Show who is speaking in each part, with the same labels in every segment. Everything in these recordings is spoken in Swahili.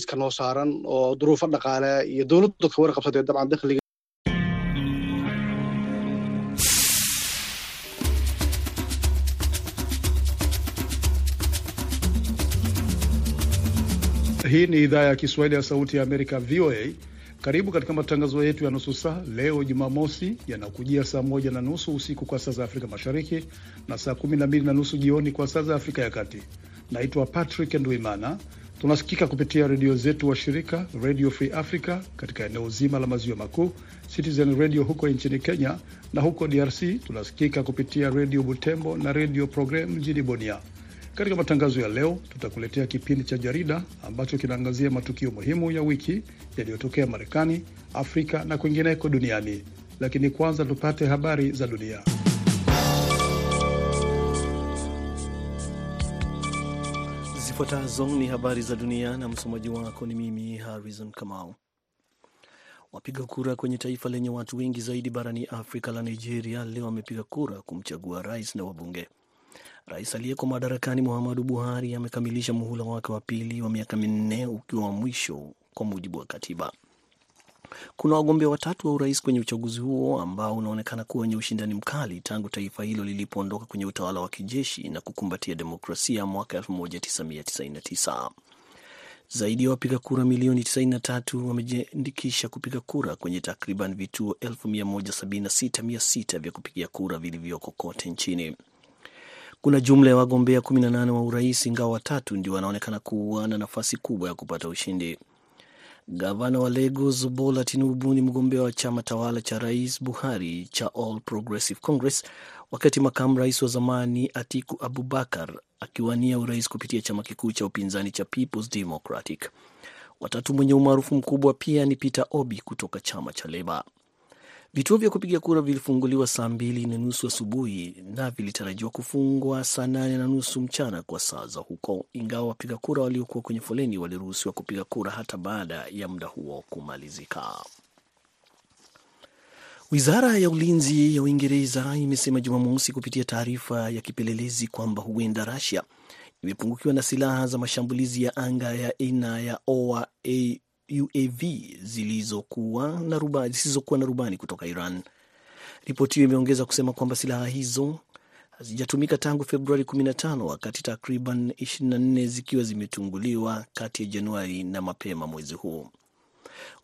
Speaker 1: iska noo saaran oo duruufo dhaqaale iyo dowladdu ka warqabsatay dabcan dakhliga
Speaker 2: Hii ni idhaa ya Kiswahili ya Sauti ya Amerika, VOA. Karibu katika matangazo yetu ya nusu saa leo Jumamosi, yanakujia saa moja na nusu usiku kwa saa za Afrika Mashariki na saa kumi na mbili na nusu jioni kwa saa za Afrika ya Kati. Naitwa Patrick Ndwimana. Tunasikika kupitia redio zetu wa shirika Radio Free Africa katika eneo zima la maziwa makuu, Citizen Radio huko nchini Kenya, na huko DRC tunasikika kupitia redio Butembo na redio Program mjini Bunia. Katika matangazo ya leo tutakuletea kipindi cha jarida ambacho kinaangazia matukio muhimu ya wiki yaliyotokea Marekani, Afrika na kwingineko duniani. Lakini kwanza tupate habari za dunia.
Speaker 3: Zifuatazo ni habari za dunia na msomaji wako ni mimi Harrison Kamau. Wapiga kura kwenye taifa lenye watu wengi zaidi barani Afrika la Nigeria leo wamepiga kura kumchagua rais na wabunge. Rais aliyeko madarakani Muhammadu Buhari amekamilisha muhula wake wa pili wa miaka minne ukiwa wa mwisho kwa mujibu wa katiba. Kuna wagombea watatu wa urais kwenye uchaguzi huo ambao unaonekana kuwa wenye ushindani mkali tangu taifa hilo lilipoondoka kwenye utawala wa kijeshi na kukumbatia demokrasia mwaka 1999. Zaidi ya wapiga kura milioni 93 wamejiandikisha kupiga kura kwenye takriban vituo 176600 vya kupigia kura vilivyoko kote nchini. Kuna jumla ya wagombea 18 wa urais, ingawa watatu ndio wanaonekana kuwa na nafasi kubwa ya kupata ushindi. Gavana wa Lagos Bola Tinubu ni mgombea wa chama tawala cha Rais Buhari cha All Progressive Congress, wakati makamu rais wa zamani Atiku Abubakar akiwania urais kupitia chama kikuu cha upinzani cha Peoples Democratic. Watatu mwenye umaarufu mkubwa pia ni Peter Obi kutoka chama cha Leba. Vituo vya kupiga kura vilifunguliwa saa mbili na nusu asubuhi na vilitarajiwa kufungwa saa nane na nusu mchana kwa saa za huko, ingawa wapiga kura waliokuwa kwenye foleni waliruhusiwa kupiga kura hata baada ya muda huo kumalizika. Wizara ya ulinzi ya Uingereza imesema Jumamosi kupitia taarifa ya kipelelezi kwamba huenda Russia imepungukiwa na silaha za mashambulizi ya anga ya aina ya OA UAV zilizokuwa na rubani, zisizokuwa na rubani kutoka Iran. Ripoti hiyo imeongeza kusema kwamba silaha hizo hazijatumika tangu Februari 15 wakati takriban 24 zikiwa zimetunguliwa kati ya Januari na mapema mwezi huu.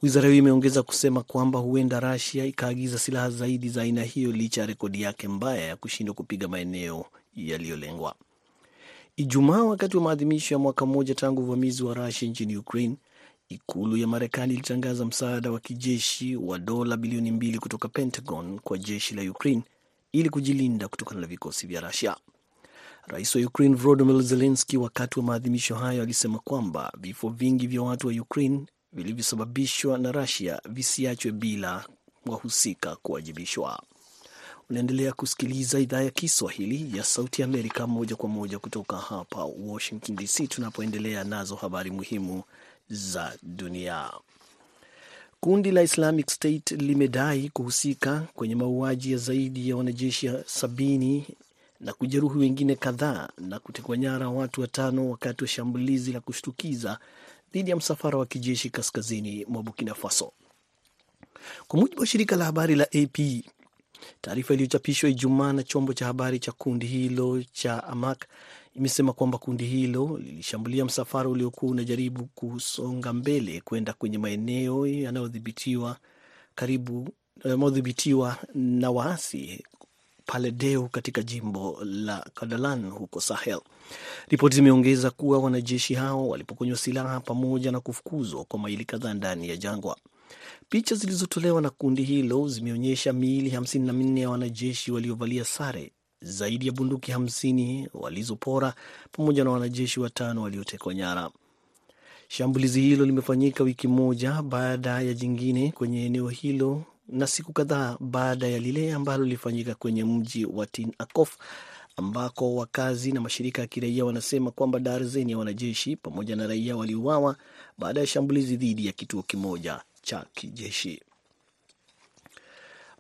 Speaker 3: Wizara hiyo imeongeza kusema kwamba huenda Rasia ikaagiza silaha zaidi za aina hiyo licha ya rekodi yake mbaya ya kushindwa kupiga maeneo yaliyolengwa. Ijumaa, wakati wa maadhimisho ya mwaka mmoja tangu uvamizi wa Rasia nchini Ukraine, Ikulu ya Marekani ilitangaza msaada wa kijeshi wa dola bilioni mbili kutoka Pentagon kwa jeshi la Ukraine ili kujilinda kutokana na vikosi vya Rusia. Rais wa Ukraine Volodymyr Zelensky, wakati wa maadhimisho hayo, alisema kwamba vifo vingi vya watu wa Ukraine vilivyosababishwa na Rusia visiachwe bila wahusika kuwajibishwa. Unaendelea kusikiliza idhaa ya Kiswahili ya Sauti ya Amerika moja kwa moja kutoka hapa Washington DC, tunapoendelea nazo habari muhimu za dunia. Kundi la Islamic State limedai kuhusika kwenye mauaji ya zaidi ya wanajeshi sabini na kujeruhi wengine kadhaa na kutekwa nyara watu watano wakati wa shambulizi la kushtukiza dhidi ya msafara wa kijeshi kaskazini mwa Burkina Faso, kwa mujibu wa shirika la habari la AP. Taarifa iliyochapishwa Ijumaa na chombo cha habari cha kundi hilo cha Amak imesema kwamba kundi hilo lilishambulia msafara uliokuwa unajaribu kusonga mbele kwenda kwenye maeneo yanayodhibitiwa karibu yanayodhibitiwa na waasi pale Deu katika jimbo la Kadalan huko Sahel. Ripoti zimeongeza kuwa wanajeshi hao walipokonywa silaha pamoja na kufukuzwa kwa maili kadhaa ndani ya jangwa. Picha zilizotolewa na kundi hilo zimeonyesha miili hamsini na minne ya wanajeshi waliovalia sare zaidi ya bunduki hamsini walizopora pamoja na wanajeshi watano waliotekwa nyara. Shambulizi hilo limefanyika wiki moja baada ya jingine kwenye eneo hilo na siku kadhaa baada ya lile ambalo lilifanyika kwenye mji wa Tin Akof ambako wakazi na mashirika ya kiraia wanasema kwamba darzeni ya wanajeshi pamoja na raia waliuawa baada ya shambulizi dhidi ya kituo kimoja cha kijeshi.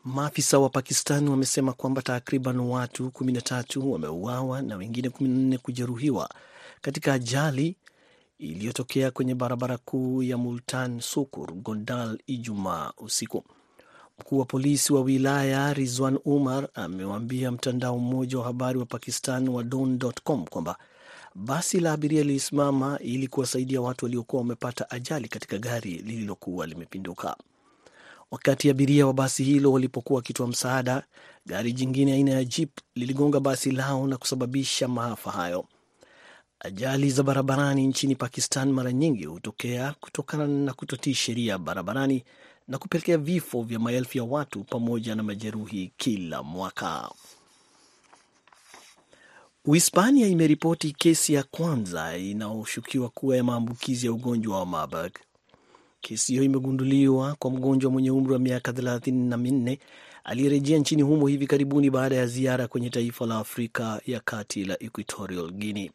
Speaker 3: Maafisa wa Pakistan wamesema kwamba takriban watu 13 wameuawa na wengine 14 kujeruhiwa katika ajali iliyotokea kwenye barabara kuu ya Multan Sukur Gondal Ijumaa usiku. Mkuu wa polisi wa wilaya Rizwan Umar amewaambia mtandao mmoja wa habari wa Pakistan wa Don.com kwamba basi la abiria lilisimama ili kuwasaidia watu waliokuwa wamepata ajali katika gari lililokuwa limepinduka. Wakati abiria wa basi hilo walipokuwa wakitoa msaada, gari jingine aina ya jeep liligonga basi lao na kusababisha maafa hayo. Ajali za barabarani nchini Pakistan mara nyingi hutokea kutokana na kutotii sheria barabarani na kupelekea vifo vya maelfu ya watu pamoja na majeruhi kila mwaka. Uhispania imeripoti kesi ya kwanza inayoshukiwa kuwa ya maambukizi ya ugonjwa wa Marburg. Kesi hiyo imegunduliwa kwa mgonjwa mwenye umri wa miaka thelathini na minne aliyerejea nchini humo hivi karibuni baada ya ziara kwenye taifa la Afrika ya kati la Equatorial Guinea.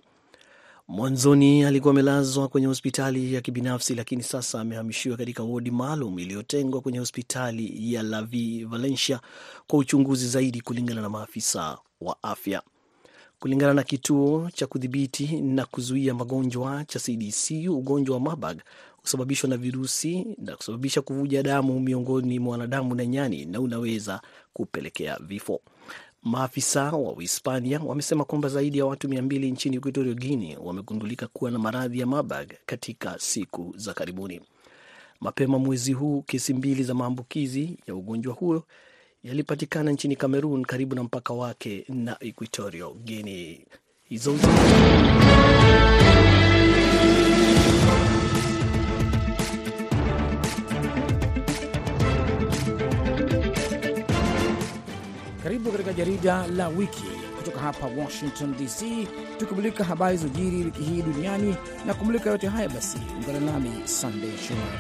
Speaker 3: Mwanzoni alikuwa amelazwa kwenye hospitali ya kibinafsi, lakini sasa amehamishiwa katika wodi maalum iliyotengwa kwenye hospitali ya La Vie Valencia kwa uchunguzi zaidi, kulingana na maafisa wa afya. Kulingana na kituo cha kudhibiti na kuzuia magonjwa cha CDC, ugonjwa wa Marburg husababishwa na virusi na kusababisha kuvuja damu miongoni mwa wanadamu na nyani na unaweza kupelekea vifo. Maafisa wa Uhispania wamesema kwamba zaidi ya watu mia mbili nchini Equatorio Guinea wamegundulika kuwa na maradhi ya Marburg katika siku za karibuni. Mapema mwezi huu kesi mbili za maambukizi ya ugonjwa huo yalipatikana nchini Cameroon karibu na mpaka wake na Equatorio Guinea. Hizo
Speaker 4: Karibu katika jarida la wiki kutoka hapa Washington DC, tukimulika habari zojiri wiki hii duniani na kumulika yote haya. Basi ungana nami Sandey Shomari.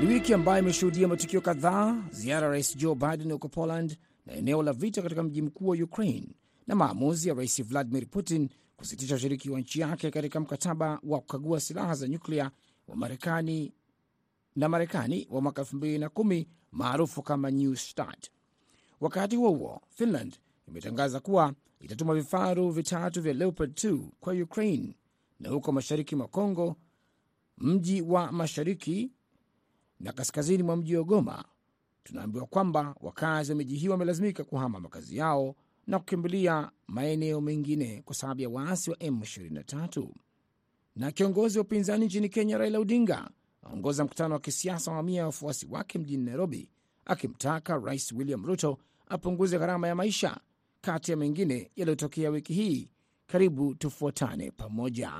Speaker 4: Ni wiki ambayo imeshuhudia matukio kadhaa, ziara ya rais Joe Biden huko Poland na eneo la vita katika mji mkuu wa Ukraine na maamuzi ya rais Vladimir Putin kusitisha ushiriki wa nchi yake katika mkataba wa kukagua silaha za nyuklia wa Marekani na Marekani wa mwaka 2010 maarufu kama New START. Wakati huo huo, Finland imetangaza kuwa itatuma vifaru vitatu vya Leopard 2 kwa Ukraine. Na huko mashariki mwa Kongo, mji wa mashariki na kaskazini mwa mji wa Goma, tunaambiwa kwamba wakazi wa miji hiyo wamelazimika kuhama makazi yao na kukimbilia maeneo mengine kwa sababu ya waasi wa M23. Na kiongozi wa upinzani nchini Kenya Raila Odinga aongoza mkutano wa kisiasa wa mamia ya wafuasi wake mjini Nairobi, akimtaka Rais William Ruto apunguze gharama ya maisha, kati ya mengine yaliyotokea wiki hii. Karibu tufuatane pamoja.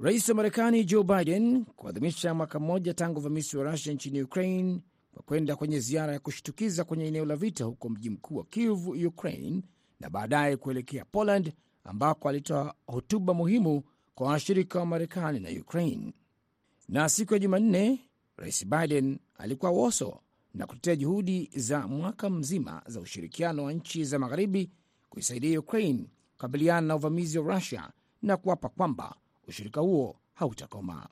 Speaker 4: Rais wa Marekani Joe Biden kuadhimisha mwaka mmoja tangu uvamizi wa Rusia nchini Ukraine kwa kwenda kwenye ziara ya kushtukiza kwenye eneo la vita huko mji mkuu wa Kiev, Ukraine, na baadaye kuelekea Poland ambako alitoa hotuba muhimu kwa washirika wa Marekani na Ukraine. Na siku ya Jumanne, Rais Biden alikuwa Woso na kutetea juhudi za mwaka mzima za ushirikiano wa nchi za magharibi kuisaidia Ukraine kukabiliana na uvamizi wa Rusia na kuapa kwamba ushirika huo hautakoma.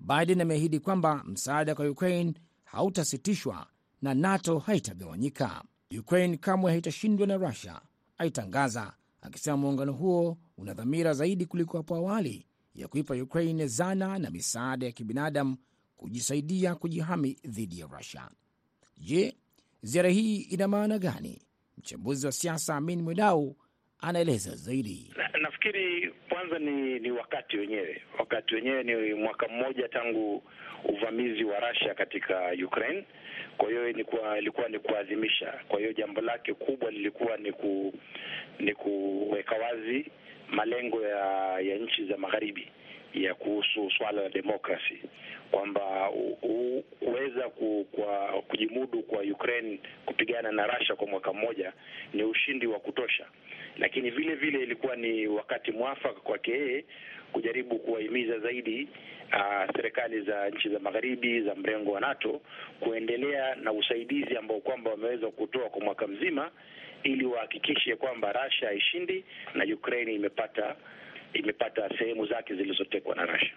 Speaker 4: Biden ameahidi kwamba msaada kwa Ukraine hautasitishwa na NATO haitagawanyika. Ukraine kamwe haitashindwa na Rusia, aitangaza akisema muungano huo una dhamira zaidi kuliko hapo awali ya kuipa Ukraine zana na misaada ya kibinadamu kujisaidia kujihami dhidi ya Rusia. Je, ziara hii ina maana gani? Mchambuzi wa siasa Amin Mwidau anaeleza zaidi.
Speaker 5: Na, nafikiri kwanza ni ni wakati wenyewe. Wakati wenyewe ni mwaka mmoja tangu uvamizi wa Russia katika Ukraine. Kwa hiyo ilikuwa ni kuadhimisha. Kwa hiyo jambo lake kubwa lilikuwa ni ku, ni kuweka wazi malengo ya ya nchi za magharibi ya kuhusu swala la demokrasi kwamba kuweza ku, kwa kujimudu kwa Ukraine kupigana na Russia kwa mwaka mmoja ni ushindi wa kutosha, lakini vile vile ilikuwa ni wakati mwafaka kwake yeye kujaribu kuwahimiza zaidi uh, serikali za nchi za magharibi za mrengo wa NATO kuendelea na usaidizi ambao kwamba wameweza kutoa kwa mwaka mzima ili wahakikishe kwamba Russia haishindi na Ukraine imepata imepata sehemu zake zilizotekwa na Russia.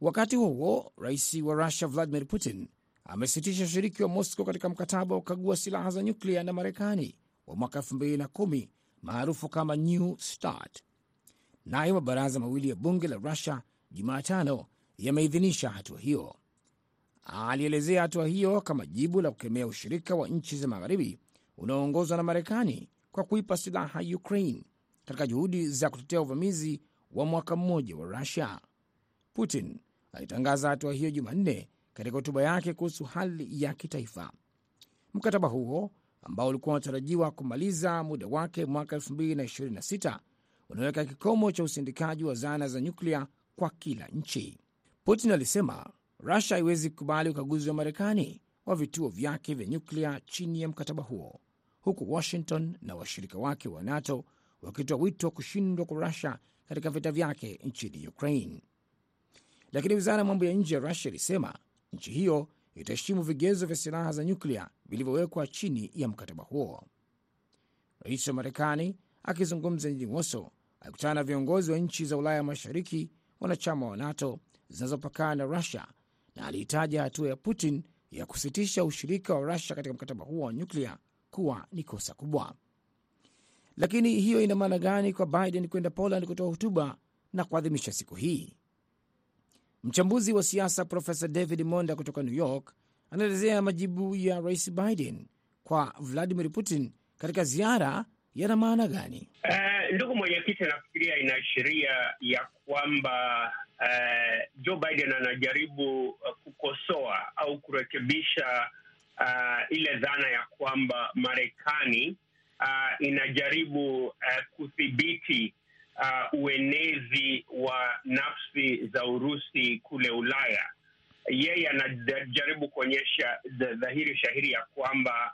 Speaker 4: Wakati huo rais wa Russia Vladimir Putin amesitisha ushiriki wa Moscow katika mkataba wa kukagua silaha za nyuklia na Marekani wa mwaka 2010 maarufu kama New START. Nayo mabaraza mawili ya bunge la Rusia Jumatano yameidhinisha hatua hiyo. Alielezea hatua hiyo kama jibu la kukemea ushirika wa nchi za magharibi unaoongozwa na Marekani kwa kuipa silaha Ukraine katika juhudi za kutetea uvamizi wa mwaka mmoja wa Rusia. Putin alitangaza hatua hiyo Jumanne katika hotuba yake kuhusu hali ya kitaifa. Mkataba huo ambao ulikuwa unatarajiwa kumaliza muda wake mwaka 2026 unaweka kikomo cha usindikaji wa zana za nyuklia kwa kila nchi. Putin alisema Rusia haiwezi kukubali ukaguzi wa Marekani wa vituo vyake vya nyuklia chini ya mkataba huo, huku Washington na washirika wake wa NATO wakitoa wito wa kushindwa kwa Rusia katika vita vyake nchini Ukraine. Lakini wizara ya mambo ya nje ya Rusia ilisema nchi hiyo itaheshimu vigezo vya silaha za nyuklia vilivyowekwa chini ya mkataba huo. Rais wa Marekani akizungumza jijini Woso, alikutana na viongozi wa nchi za Ulaya Mashariki, wanachama wa NATO zinazopakana na Rusia, na alihitaja hatua ya Putin ya kusitisha ushirika wa Rusia katika mkataba huo wa nyuklia kuwa ni kosa kubwa. Lakini hiyo ina maana gani kwa Biden kwenda Poland kutoa hotuba na kuadhimisha siku hii? Mchambuzi wa siasa Profesa David Monda kutoka New York anaelezea majibu ya Rais Biden kwa Vladimir Putin katika ziara yana maana gani?
Speaker 6: Uh, ndugu mwenyekiti, nafikiria inaashiria ya kwamba uh, Joe Biden anajaribu uh, kukosoa au kurekebisha uh, ile dhana ya kwamba Marekani uh, inajaribu uh, kudhibiti uh, uenezi wa nafsi za Urusi kule Ulaya. Yeye anajaribu kuonyesha dhahiri shahiri ya kwamba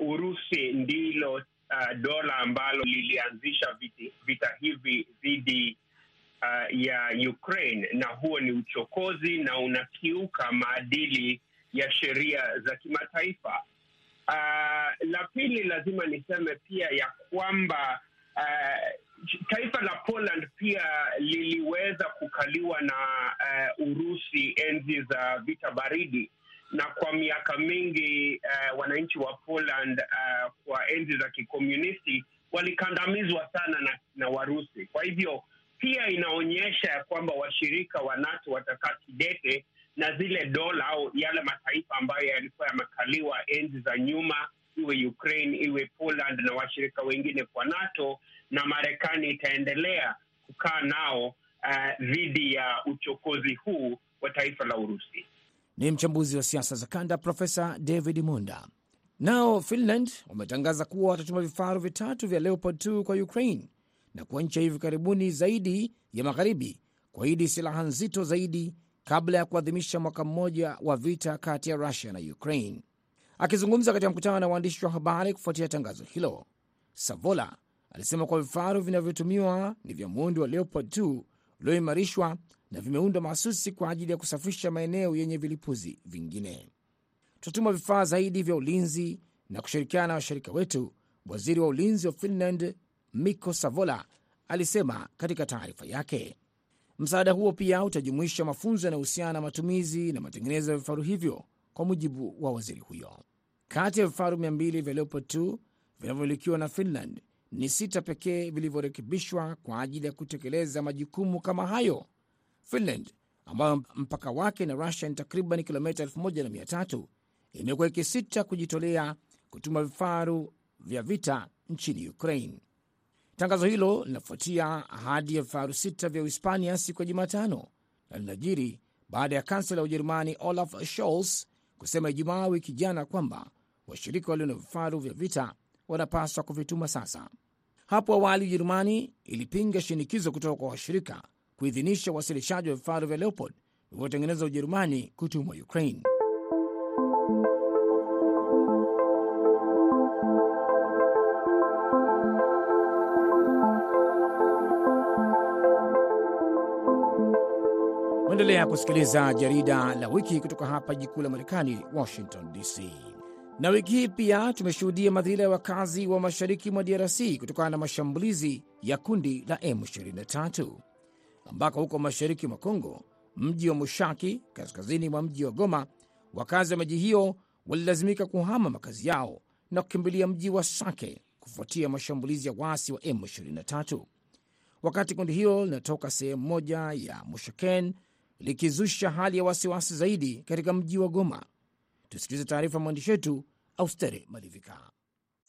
Speaker 6: uh, Urusi ndilo uh, dola ambalo lilianzisha vita, vita hivi dhidi uh, ya Ukraine, na huo ni uchokozi na unakiuka maadili ya sheria za kimataifa. Uh, la pili lazima niseme pia ya kwamba uh, taifa la Poland pia liliweza kukaliwa na uh, Urusi enzi za vita baridi, na kwa miaka mingi uh, wananchi wa Poland uh, kwa enzi za kikomunisti walikandamizwa sana na, na Warusi. Kwa hivyo pia inaonyesha ya kwamba washirika wa NATO watakaa kidete na zile dola au yale mataifa ambayo yalikuwa yamekaliwa enzi za nyuma, iwe Ukraine iwe Poland na washirika wengine kwa NATO, na Marekani itaendelea kukaa nao dhidi uh, ya uchokozi huu wa taifa la Urusi.
Speaker 4: Ni mchambuzi wa siasa za kanda Profesa David Munda. Nao Finland wametangaza kuwa watatuma vifaru vitatu vya Leopard 2 kwa Ukraine na kuwa nchi ya hivi karibuni zaidi ya magharibi kuahidi silaha nzito zaidi kabla ya kuadhimisha mwaka mmoja wa vita kati ya Rusia na Ukraine. Akizungumza katika mkutano na waandishi wa habari kufuatia tangazo hilo, Savola alisema kuwa vifaru vinavyotumiwa ni vya muundo wa Leopard 2 ulioimarishwa na vimeundwa mahsusi kwa ajili ya kusafisha maeneo yenye vilipuzi vingine. Tutatuma vifaa zaidi vya ulinzi na kushirikiana na washirika wetu, waziri wa ulinzi wa Finland Mikko Savola alisema katika taarifa yake. Msaada huo pia utajumuisha mafunzo yanayohusiana na matumizi na matengenezo ya vifaru hivyo, kwa mujibu wa waziri huyo. Kati ya vifaru 200 vya Leopard 2 vinavyomilikiwa na Finland ni sita pekee vilivyorekebishwa kwa ajili ya kutekeleza majukumu kama hayo. Finland ambayo mpaka wake na Rusia ni takriban kilomita 1300 imekuwa ikisita kujitolea kutuma vifaru vya vita nchini Ukraine. Tangazo hilo linafuatia ahadi ya vifaru sita vya Uhispania siku ya Jumatano na linajiri baada ya kansela ya Ujerumani Olaf Scholz kusema Ijumaa wiki jana kwamba washirika walio na vifaru vya vita wanapaswa kuvituma sasa. Hapo awali Ujerumani ilipinga shinikizo kutoka kwa washirika kuidhinisha uwasilishaji wa vifaru vya Leopard vilivyotengenezwa Ujerumani kutumwa Ukraine. Endelea kusikiliza jarida la wiki kutoka hapa jikuu la Marekani, Washington DC. Na wiki hii pia tumeshuhudia madhila ya wakazi wa mashariki mwa DRC kutokana na mashambulizi ya kundi la M23. Ambako huko mashariki mwa Kongo, mji wa Mushaki kaskazini mwa mji wa Goma, wakazi wa miji hiyo walilazimika kuhama makazi yao na kukimbilia mji wa Sake kufuatia mashambulizi ya waasi wa M23. Wakati kundi hilo linatoka sehemu moja ya Mushaken likizusha hali ya wasiwasi zaidi katika mji wa Goma. Tusikilize taarifa ya mwandishi wetu Austere Malivika.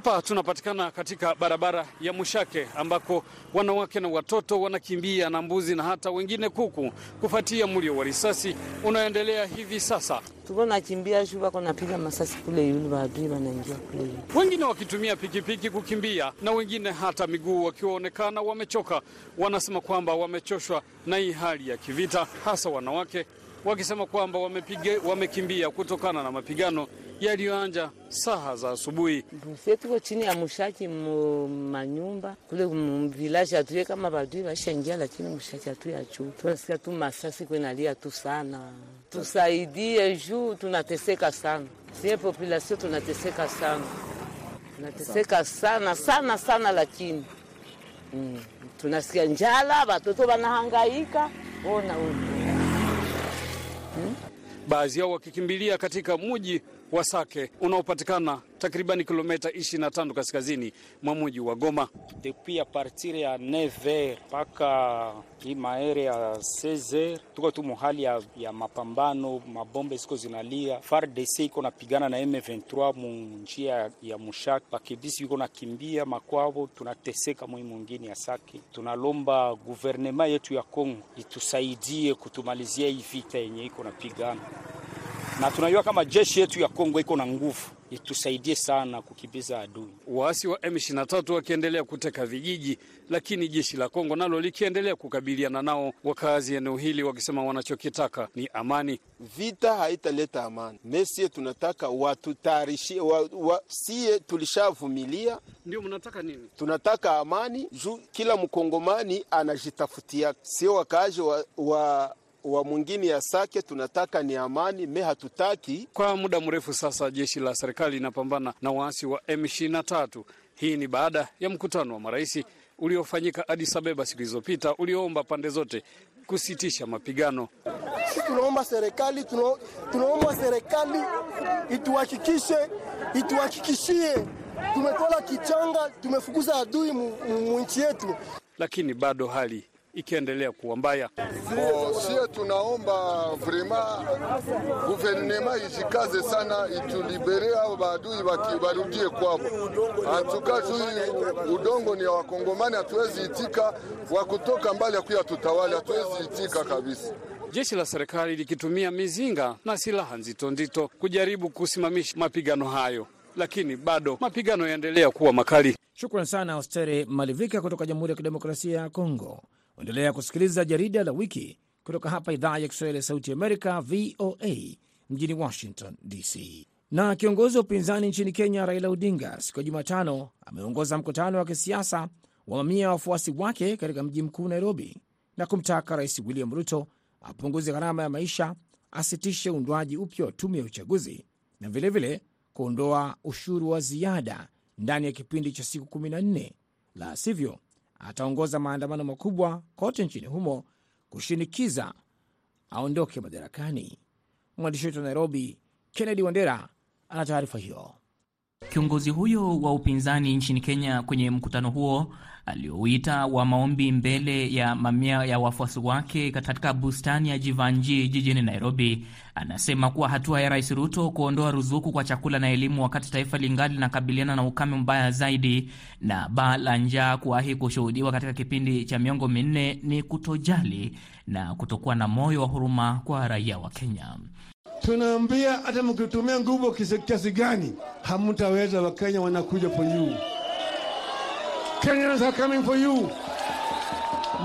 Speaker 7: Hapa tunapatikana katika barabara ya Mushake ambako wanawake na watoto wanakimbia na mbuzi na hata wengine kuku kufuatia mlio wa risasi unaoendelea hivi sasa,
Speaker 8: tuko nakimbia shu wako napiga masasi kule yule baadui wanaingia kule
Speaker 7: wengine wakitumia pikipiki kukimbia na wengine hata miguu wakiwaonekana wamechoka. Wanasema kwamba wamechoshwa na hii hali ya kivita, hasa wanawake wakisema kwamba wamepiga wamekimbia kutokana na mapigano yaliyoanja saha za asubuhi.
Speaker 8: sie tuko chini ya mushaki mu manyumba kule mvilaji atuye kama badui washaingia, lakini mushaki atuye tunasikia tu masasi kwenalia tu sana, tusaidie juu tunateseka sana, sie populasio tunateseka sana, tunateseka sana sana sana, lakini mm, tunasikia njala, watoto wanahangaika. Ona
Speaker 7: baadhi yao wakikimbilia katika mji wa Sake unaopatikana takribani kilomita 25 kaskazini mwa mji wa Goma.
Speaker 9: Depuis a partir ya 9h mpaka hii maere ya 16h tuko tu muhali ya, ya mapambano, mabombe ziko zinalia. FARDC iko napigana na M23 mu njia ya Mushaki, bakibisi iko nakimbia makwao, tunateseka mwi mwingine ya Sake. Tunalomba guvernema yetu ya Kongo itusaidie kutumalizia hii vita yenye iko napigana na tunajua kama jeshi yetu ya Kongo iko na nguvu, itusaidie sana kukimbiza adui.
Speaker 7: Waasi wa M23 wakiendelea kuteka vijiji, lakini jeshi la Kongo nalo likiendelea kukabiliana nao, wakazi eneo hili wakisema wanachokitaka ni amani.
Speaker 10: Vita haitaleta amani, mesie tunataka watutayarishie wa, wa, sie tulishavumilia.
Speaker 7: Ndio mnataka nini?
Speaker 10: Tunataka amani juu kila mkongomani anajitafutia, sio wakaaji wa, wa wa mwingine ya Sake tunataka ni amani, me hatutaki.
Speaker 7: Kwa muda mrefu sasa jeshi la serikali linapambana na waasi wa M23. Hii ni baada ya mkutano wa marais uliofanyika Addis Ababa siku zilizopita ulioomba pande zote kusitisha mapigano.
Speaker 11: Sisi tunaomba serikali, tunaomba serikali ituhakikishe, ituhakikishie tumetola kichanga, tumefukuza adui mu nchi yetu,
Speaker 7: lakini bado hali ikiendelea kuwa mbaya.
Speaker 12: Sie tunaomba vrema guvernema ijikaze sana, itulibere ao baadui barudie kwabo. Antuka juu udongo ni ya Wakongomani, hatuwezi itika wa kutoka mbali ya kuya tutawali, hatuwezi itika kabisa.
Speaker 7: Jeshi la serikali likitumia mizinga na silaha nzito nzito kujaribu kusimamisha mapigano hayo, lakini bado mapigano yaendelea kuwa makali.
Speaker 4: Shukran sana Austere Malivika kutoka Jamhuri ya Kidemokrasia ya Kongo. Endelea kusikiliza jarida la wiki kutoka hapa idhaa ya Kiswahili ya Sauti Amerika, VOA mjini Washington DC. Na kiongozi wa upinzani nchini Kenya, Raila Odinga, siku ya Jumatano ameongoza mkutano wa kisiasa wa mamia ya wafuasi wake katika mji mkuu Nairobi, na kumtaka Rais William Ruto apunguze gharama ya maisha, asitishe uundwaji upya wa tume ya uchaguzi na vilevile kuondoa ushuru wa ziada ndani ya kipindi cha siku 14, la sivyo ataongoza maandamano makubwa kote nchini humo kushinikiza aondoke madarakani. Mwandishi wetu wa Nairobi, Kennedy Wandera, ana taarifa hiyo.
Speaker 13: Kiongozi huyo wa upinzani nchini Kenya kwenye mkutano huo aliouita wa maombi mbele ya mamia ya wafuasi wake katika bustani ya Jivanji jijini Nairobi, anasema kuwa hatua ya Rais Ruto kuondoa ruzuku kwa chakula na elimu wakati taifa lingali linakabiliana na ukame mbaya zaidi na baa la njaa kuwahi kushuhudiwa katika kipindi cha miongo minne ni kutojali na kutokuwa na moyo wa huruma kwa raia wa Kenya.
Speaker 14: Tunaambia hata mkitumia nguvu kiasi gani hamtaweza. Wakenya wanakuja for you. Kenyans are coming for you.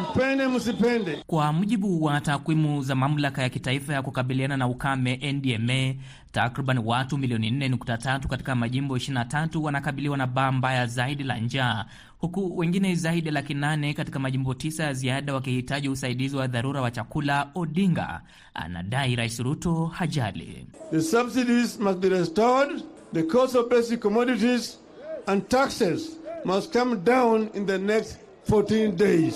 Speaker 14: Mpende msipende.
Speaker 13: Kwa mujibu wa takwimu za mamlaka ya kitaifa ya kukabiliana na ukame NDMA, takriban watu milioni 4.3 katika majimbo 23 wanakabiliwa na baa mbaya zaidi la njaa, huku wengine zaidi ya laki nane katika majimbo tisa ya ziada wakihitaji usaidizi wa dharura wa chakula. Odinga anadai Rais Ruto hajali.
Speaker 14: The subsidies must be restored, the cost of basic commodities and taxes must come down in the next 14 days.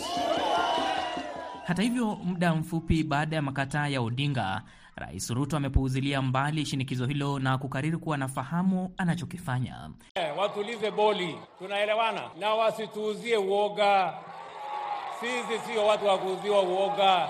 Speaker 13: Hata hivyo, muda mfupi baada ya makataa ya Odinga, Rais Ruto amepuuzilia mbali shinikizo hilo na kukariri kuwa anafahamu anachokifanya.
Speaker 15: Eh, watulize boli, tunaelewana na wasituuzie uoga. Sisi sio watu wa kuuziwa uoga.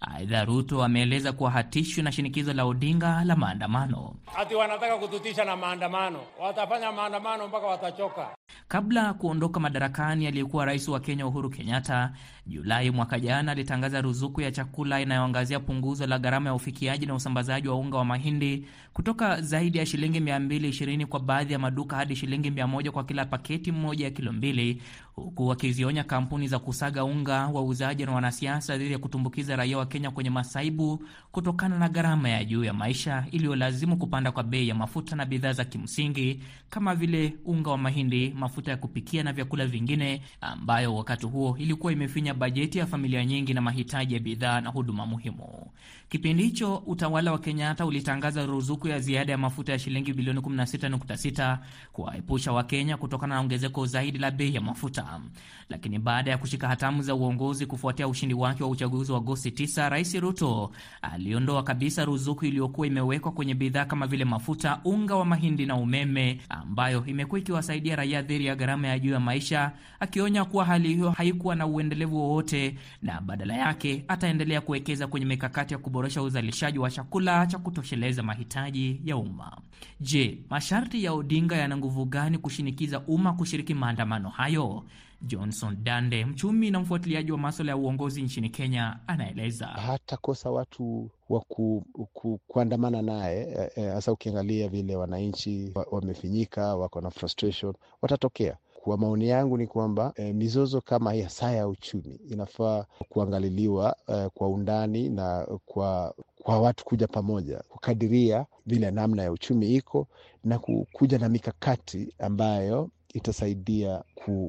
Speaker 13: Aidha, Ruto ameeleza kuwa hatishwi na shinikizo la Odinga la maandamano.
Speaker 15: Ati wanataka kututisha na maandamano, watafanya maandamano mpaka watachoka.
Speaker 13: Kabla ya kuondoka madarakani, aliyekuwa rais wa Kenya Uhuru Kenyatta Julai mwaka jana alitangaza ruzuku ya chakula inayoangazia punguzo la gharama ya ufikiaji na usambazaji wa unga wa mahindi kutoka zaidi ya shilingi 220 kwa baadhi ya maduka hadi shilingi 100 kwa kila paketi moja ya kilo mbili, huku wakizionya kampuni za kusaga unga, wauzaji na wanasiasa dhidi ya kutumbukiza raia wa Kenya kwenye masaibu kutokana na gharama ya juu ya maisha iliyolazimu kupanda kwa bei ya mafuta na bidhaa za kimsingi kama vile unga wa mahindi, mafuta ya kupikia na vyakula vingine, ambayo wakati huo ilikuwa imefinya bajeti ya familia nyingi na mahitaji ya bidhaa na huduma muhimu. Kipindi hicho utawala wa Kenyatta ulitangaza ruzuku ya ziada ya mafuta ya shilingi bilioni 16.6 kuwaepusha Wakenya kutokana na ongezeko zaidi la bei ya mafuta. Lakini baada ya kushika hatamu za uongozi kufuatia ushindi wake wa uchaguzi wa Agosti 9, Rais Ruto aliondoa kabisa ruzuku iliyokuwa imewekwa kwenye bidhaa kama vile mafuta, unga wa mahindi na umeme, ambayo imekuwa ikiwasaidia raia dhidi ya gharama ya juu ya maisha, akionya kuwa hali hiyo haikuwa na uendelevu wowote na badala yake ataendelea kuwekeza kwenye mikakati ya kuboresha uzalishaji wa chakula cha kutosheleza mahitaji ya umma. Je, masharti ya Odinga yana nguvu gani kushinikiza umma kushiriki maandamano hayo? Johnson Dande, mchumi na mfuatiliaji wa maswala ya uongozi nchini Kenya, anaeleza.
Speaker 16: Hatakosa watu wa ku, ku, kuandamana naye hasa, e, ukiangalia vile wananchi wamefinyika, wako na frustration, watatokea kwa maoni yangu ni kwamba e, mizozo kama hii hasa ya uchumi inafaa kuangaliliwa e, kwa undani na kwa kwa watu kuja pamoja kukadiria vile namna ya uchumi iko na kuja na mikakati ambayo itasaidia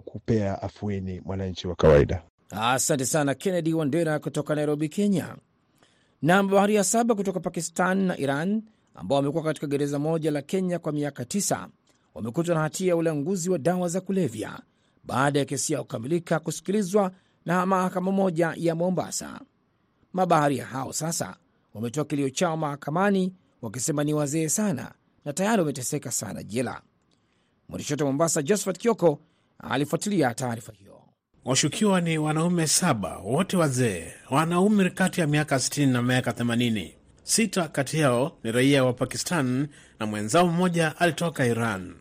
Speaker 16: kupea afueni mwananchi wa kawaida.
Speaker 4: Asante sana Kennedy Wandera kutoka Nairobi, Kenya. Na mabaharia saba kutoka Pakistan na Iran ambao wamekuwa katika gereza moja la Kenya kwa miaka tisa wamekutwa na hatia ya ulanguzi wa dawa za kulevya baada ya kesi yao kukamilika kusikilizwa na mahakama moja ya Mombasa. Mabaharia hao sasa wametoa kilio chao mahakamani wakisema ni wazee sana na tayari wameteseka sana jela. Mwandishi wetu wa Mombasa, Josephat Kioko, alifuatilia taarifa hiyo.
Speaker 17: Washukiwa ni wanaume saba, wote wazee, wana umri kati ya miaka 60 na miaka 80. Sita kati yao ni raia wa Pakistan na mwenzao mmoja alitoka Iran.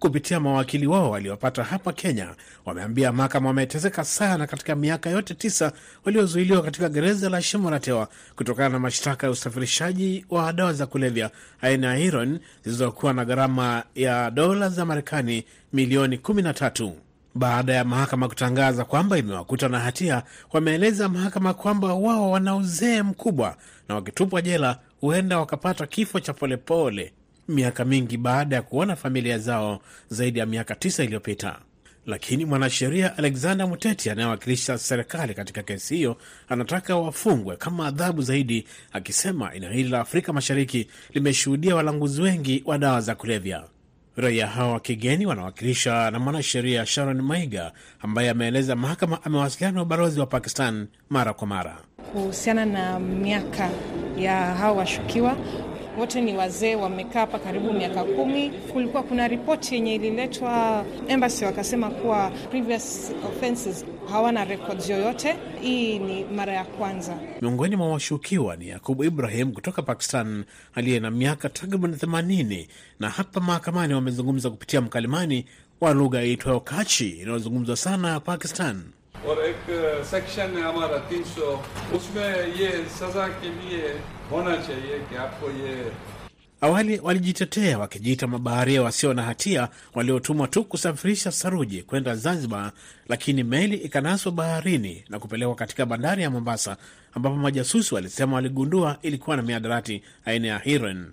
Speaker 17: Kupitia mawakili wao waliopata hapa Kenya, wameambia mahakama wameteseka sana katika miaka yote tisa waliozuiliwa katika gereza la Shimo la Tewa kutokana na mashtaka ya usafirishaji wa dawa za kulevya aina ya heroin zilizokuwa na gharama ya dola za Marekani milioni 13. Baada ya mahakama kutangaza kwamba imewakuta na hatia, wameeleza mahakama kwamba wao wana uzee mkubwa na wakitupwa jela huenda wakapata kifo cha polepole miaka mingi baada ya kuona familia zao zaidi ya miaka tisa iliyopita. Lakini mwanasheria Alexander Muteti anayewakilisha serikali katika kesi hiyo anataka wafungwe kama adhabu zaidi, akisema eneo hili la Afrika Mashariki limeshuhudia walanguzi wengi wa dawa za kulevya. Raia hao wa kigeni wanawakilishwa na mwanasheria Sharon Maiga ambaye ameeleza mahakama amewasiliana na ubalozi wa Pakistan mara kwa mara
Speaker 18: kuhusiana na miaka ya hao washukiwa wote ni wazee, wamekaa hapa karibu miaka kumi. Kulikuwa kuna ripoti yenye ililetwa embassy, wakasema kuwa previous offenses hawana records yoyote. Hii ni mara ya kwanza.
Speaker 17: Miongoni mwa washukiwa ni Yakubu Ibrahim kutoka Pakistan aliye na miaka takriban 80 na hapa mahakamani wamezungumza kupitia mkalimani wa lugha iitwayo Kachi inayozungumzwa sana Pakistan.
Speaker 19: और एक सेक्शन है हमारा 300 उसमें ये सजा के लिए होना चाहिए कि आपको ये
Speaker 17: Awali walijitetea wakijiita mabaharia wasio na hatia waliotumwa tu kusafirisha saruji kwenda Zanzibar, lakini meli ikanaswa baharini na kupelekwa katika bandari ya Mombasa, ambapo majasusi walisema waligundua ilikuwa na miadarati aina ya heroin.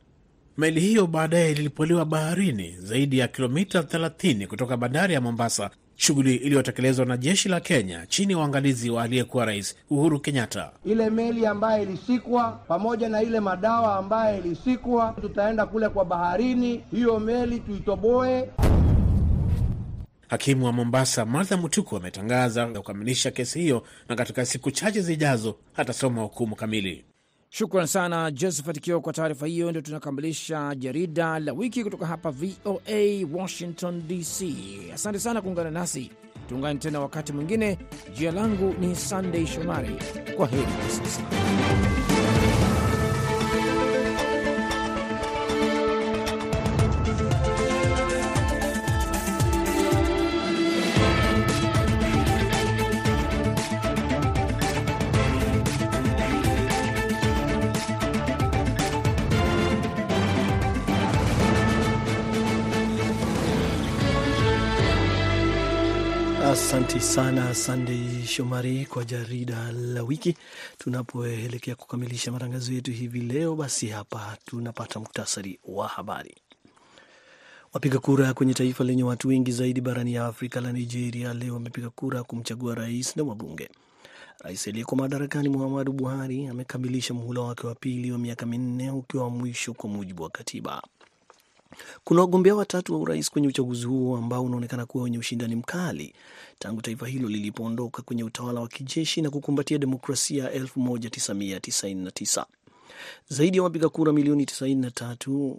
Speaker 17: Meli hiyo baadaye ilipoliwa baharini zaidi ya kilomita 30 kutoka bandari ya Mombasa, shughuli iliyotekelezwa na jeshi la Kenya chini ya uangalizi wa aliyekuwa Rais Uhuru Kenyatta.
Speaker 20: Ile meli ambayo ilisikwa pamoja na ile madawa ambayo ilisikwa, tutaenda kule kwa baharini, hiyo meli tuitoboe.
Speaker 17: Hakimu wa Mombasa Martha Mutuku ametangaza kukamilisha kesi hiyo na katika siku chache zijazo atasoma hukumu kamili.
Speaker 4: Shukran sana Josephat Kio kwa taarifa hiyo. Ndio tunakamilisha jarida la wiki kutoka hapa VOA Washington DC. Asante sana kuungana nasi, tuungane tena wakati mwingine. Jina langu ni Sandey Shomari. Kwa heri kwa sasa.
Speaker 3: Asante sana Sandey Shomari kwa jarida la wiki. Tunapoelekea kukamilisha matangazo yetu hivi leo, basi hapa tunapata muktasari wa habari. Wapiga kura kwenye taifa lenye watu wengi zaidi barani ya Afrika la Nigeria leo wamepiga kura kumchagua rais na wabunge. Rais aliyeko madarakani Muhammadu Buhari amekamilisha muhula wake wa pili wa miaka minne ukiwa wa mwisho kwa mujibu wa katiba. Kuna wagombea watatu wa urais kwenye uchaguzi huo ambao unaonekana kuwa wenye ushindani mkali tangu taifa hilo lilipoondoka kwenye utawala wa kijeshi na kukumbatia demokrasia 1999. Zaidi ya wapiga kura milioni 93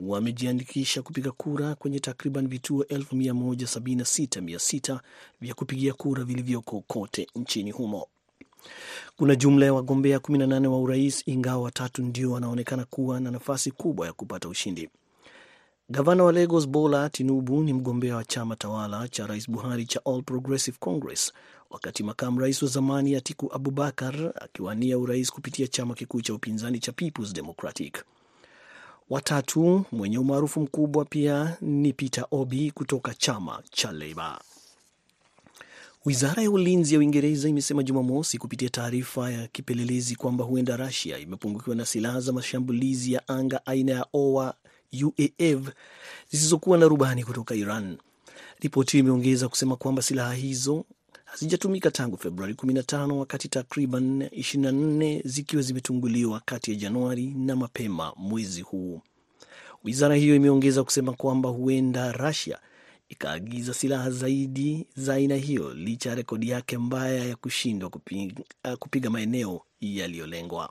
Speaker 3: wamejiandikisha kupiga kura kwenye takriban vituo 176,600 vya kupigia kura vilivyoko kote nchini humo. Kuna jumla ya wagombea 18 wa urais, ingawa watatu ndio wanaonekana kuwa na nafasi kubwa ya kupata ushindi. Gavana wa Lagos Bola Tinubu ni mgombea wa chama tawala cha Rais Buhari cha All Progressive Congress, wakati makamu rais wa zamani Atiku Abubakar akiwania urais kupitia chama kikuu cha upinzani cha Peoples Democratic. Watatu mwenye umaarufu mkubwa pia ni Peter Obi kutoka chama cha Leba. Wizara ya ulinzi ya Uingereza imesema Jumamosi kupitia taarifa ya kipelelezi kwamba huenda Rusia imepungukiwa na silaha za mashambulizi ya anga aina ya OA UAV zisizokuwa na rubani kutoka Iran. Ripoti hiyo imeongeza kusema kwamba silaha hizo hazijatumika tangu Februari 15 wakati takriban 24 zikiwa zimetunguliwa kati ya Januari na mapema mwezi huu. Wizara hiyo imeongeza kusema kwamba huenda Russia ikaagiza silaha zaidi za aina hiyo licha ya rekodi yake mbaya ya kushindwa kupiga, kupiga maeneo yaliyolengwa.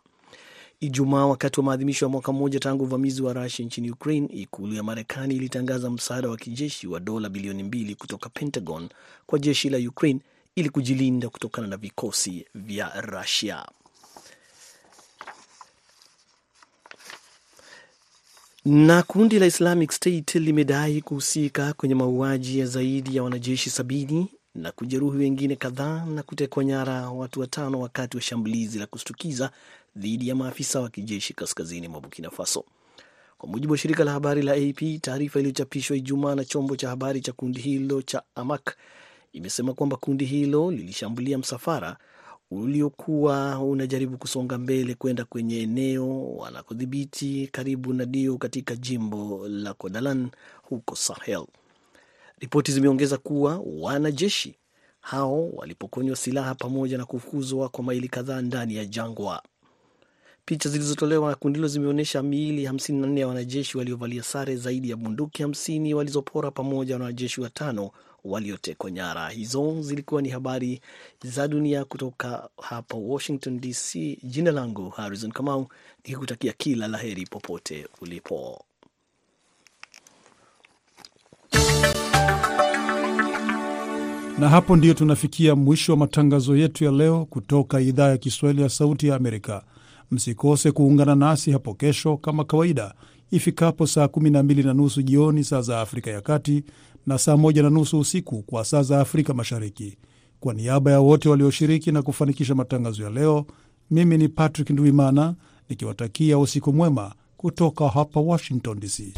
Speaker 3: Ijumaa, wakati wa maadhimisho ya mwaka mmoja tangu uvamizi wa Rusia nchini Ukraine, ikulu ya Marekani ilitangaza msaada wa kijeshi wa dola bilioni mbili kutoka Pentagon kwa jeshi la Ukraine ili kujilinda kutokana na vikosi vya Rusia. Na kundi la Islamic State limedai kuhusika kwenye mauaji ya zaidi ya wanajeshi sabini na kujeruhi wengine kadhaa na kutekwa nyara watu watano wakati wa shambulizi la kushtukiza dhidi ya maafisa wa kijeshi kaskazini mwa Burkina Faso. Kwa mujibu wa shirika la habari la AP, taarifa iliyochapishwa Ijumaa na chombo cha habari cha kundi hilo cha Amak imesema kwamba kundi hilo lilishambulia msafara uliokuwa unajaribu kusonga mbele kwenda kwenye eneo wanakodhibiti karibu na Dio katika jimbo la Kodalan huko Sahel. Ripoti zimeongeza kuwa wanajeshi hao walipokonywa silaha pamoja na kufukuzwa kwa maili kadhaa ndani ya jangwa. Picha zilizotolewa na kundi hilo zimeonyesha miili 54 ya wanajeshi waliovalia sare zaidi ya bunduki 50 walizopora pamoja na wanajeshi watano waliotekwa nyara. Hizo zilikuwa ni habari za dunia kutoka hapa Washington DC. Jina langu Harrison Kamau, nikikutakia kila la heri popote ulipo.
Speaker 2: Na hapo ndiyo tunafikia mwisho wa matangazo yetu ya leo kutoka idhaa ya Kiswahili ya Sauti ya Amerika. Msikose kuungana nasi hapo kesho kama kawaida ifikapo saa 12 na nusu jioni saa za Afrika ya Kati na saa 1 na nusu usiku kwa saa za Afrika Mashariki. Kwa niaba ya wote walioshiriki na kufanikisha matangazo ya leo, mimi ni Patrick Ndwimana nikiwatakia usiku mwema kutoka hapa Washington DC.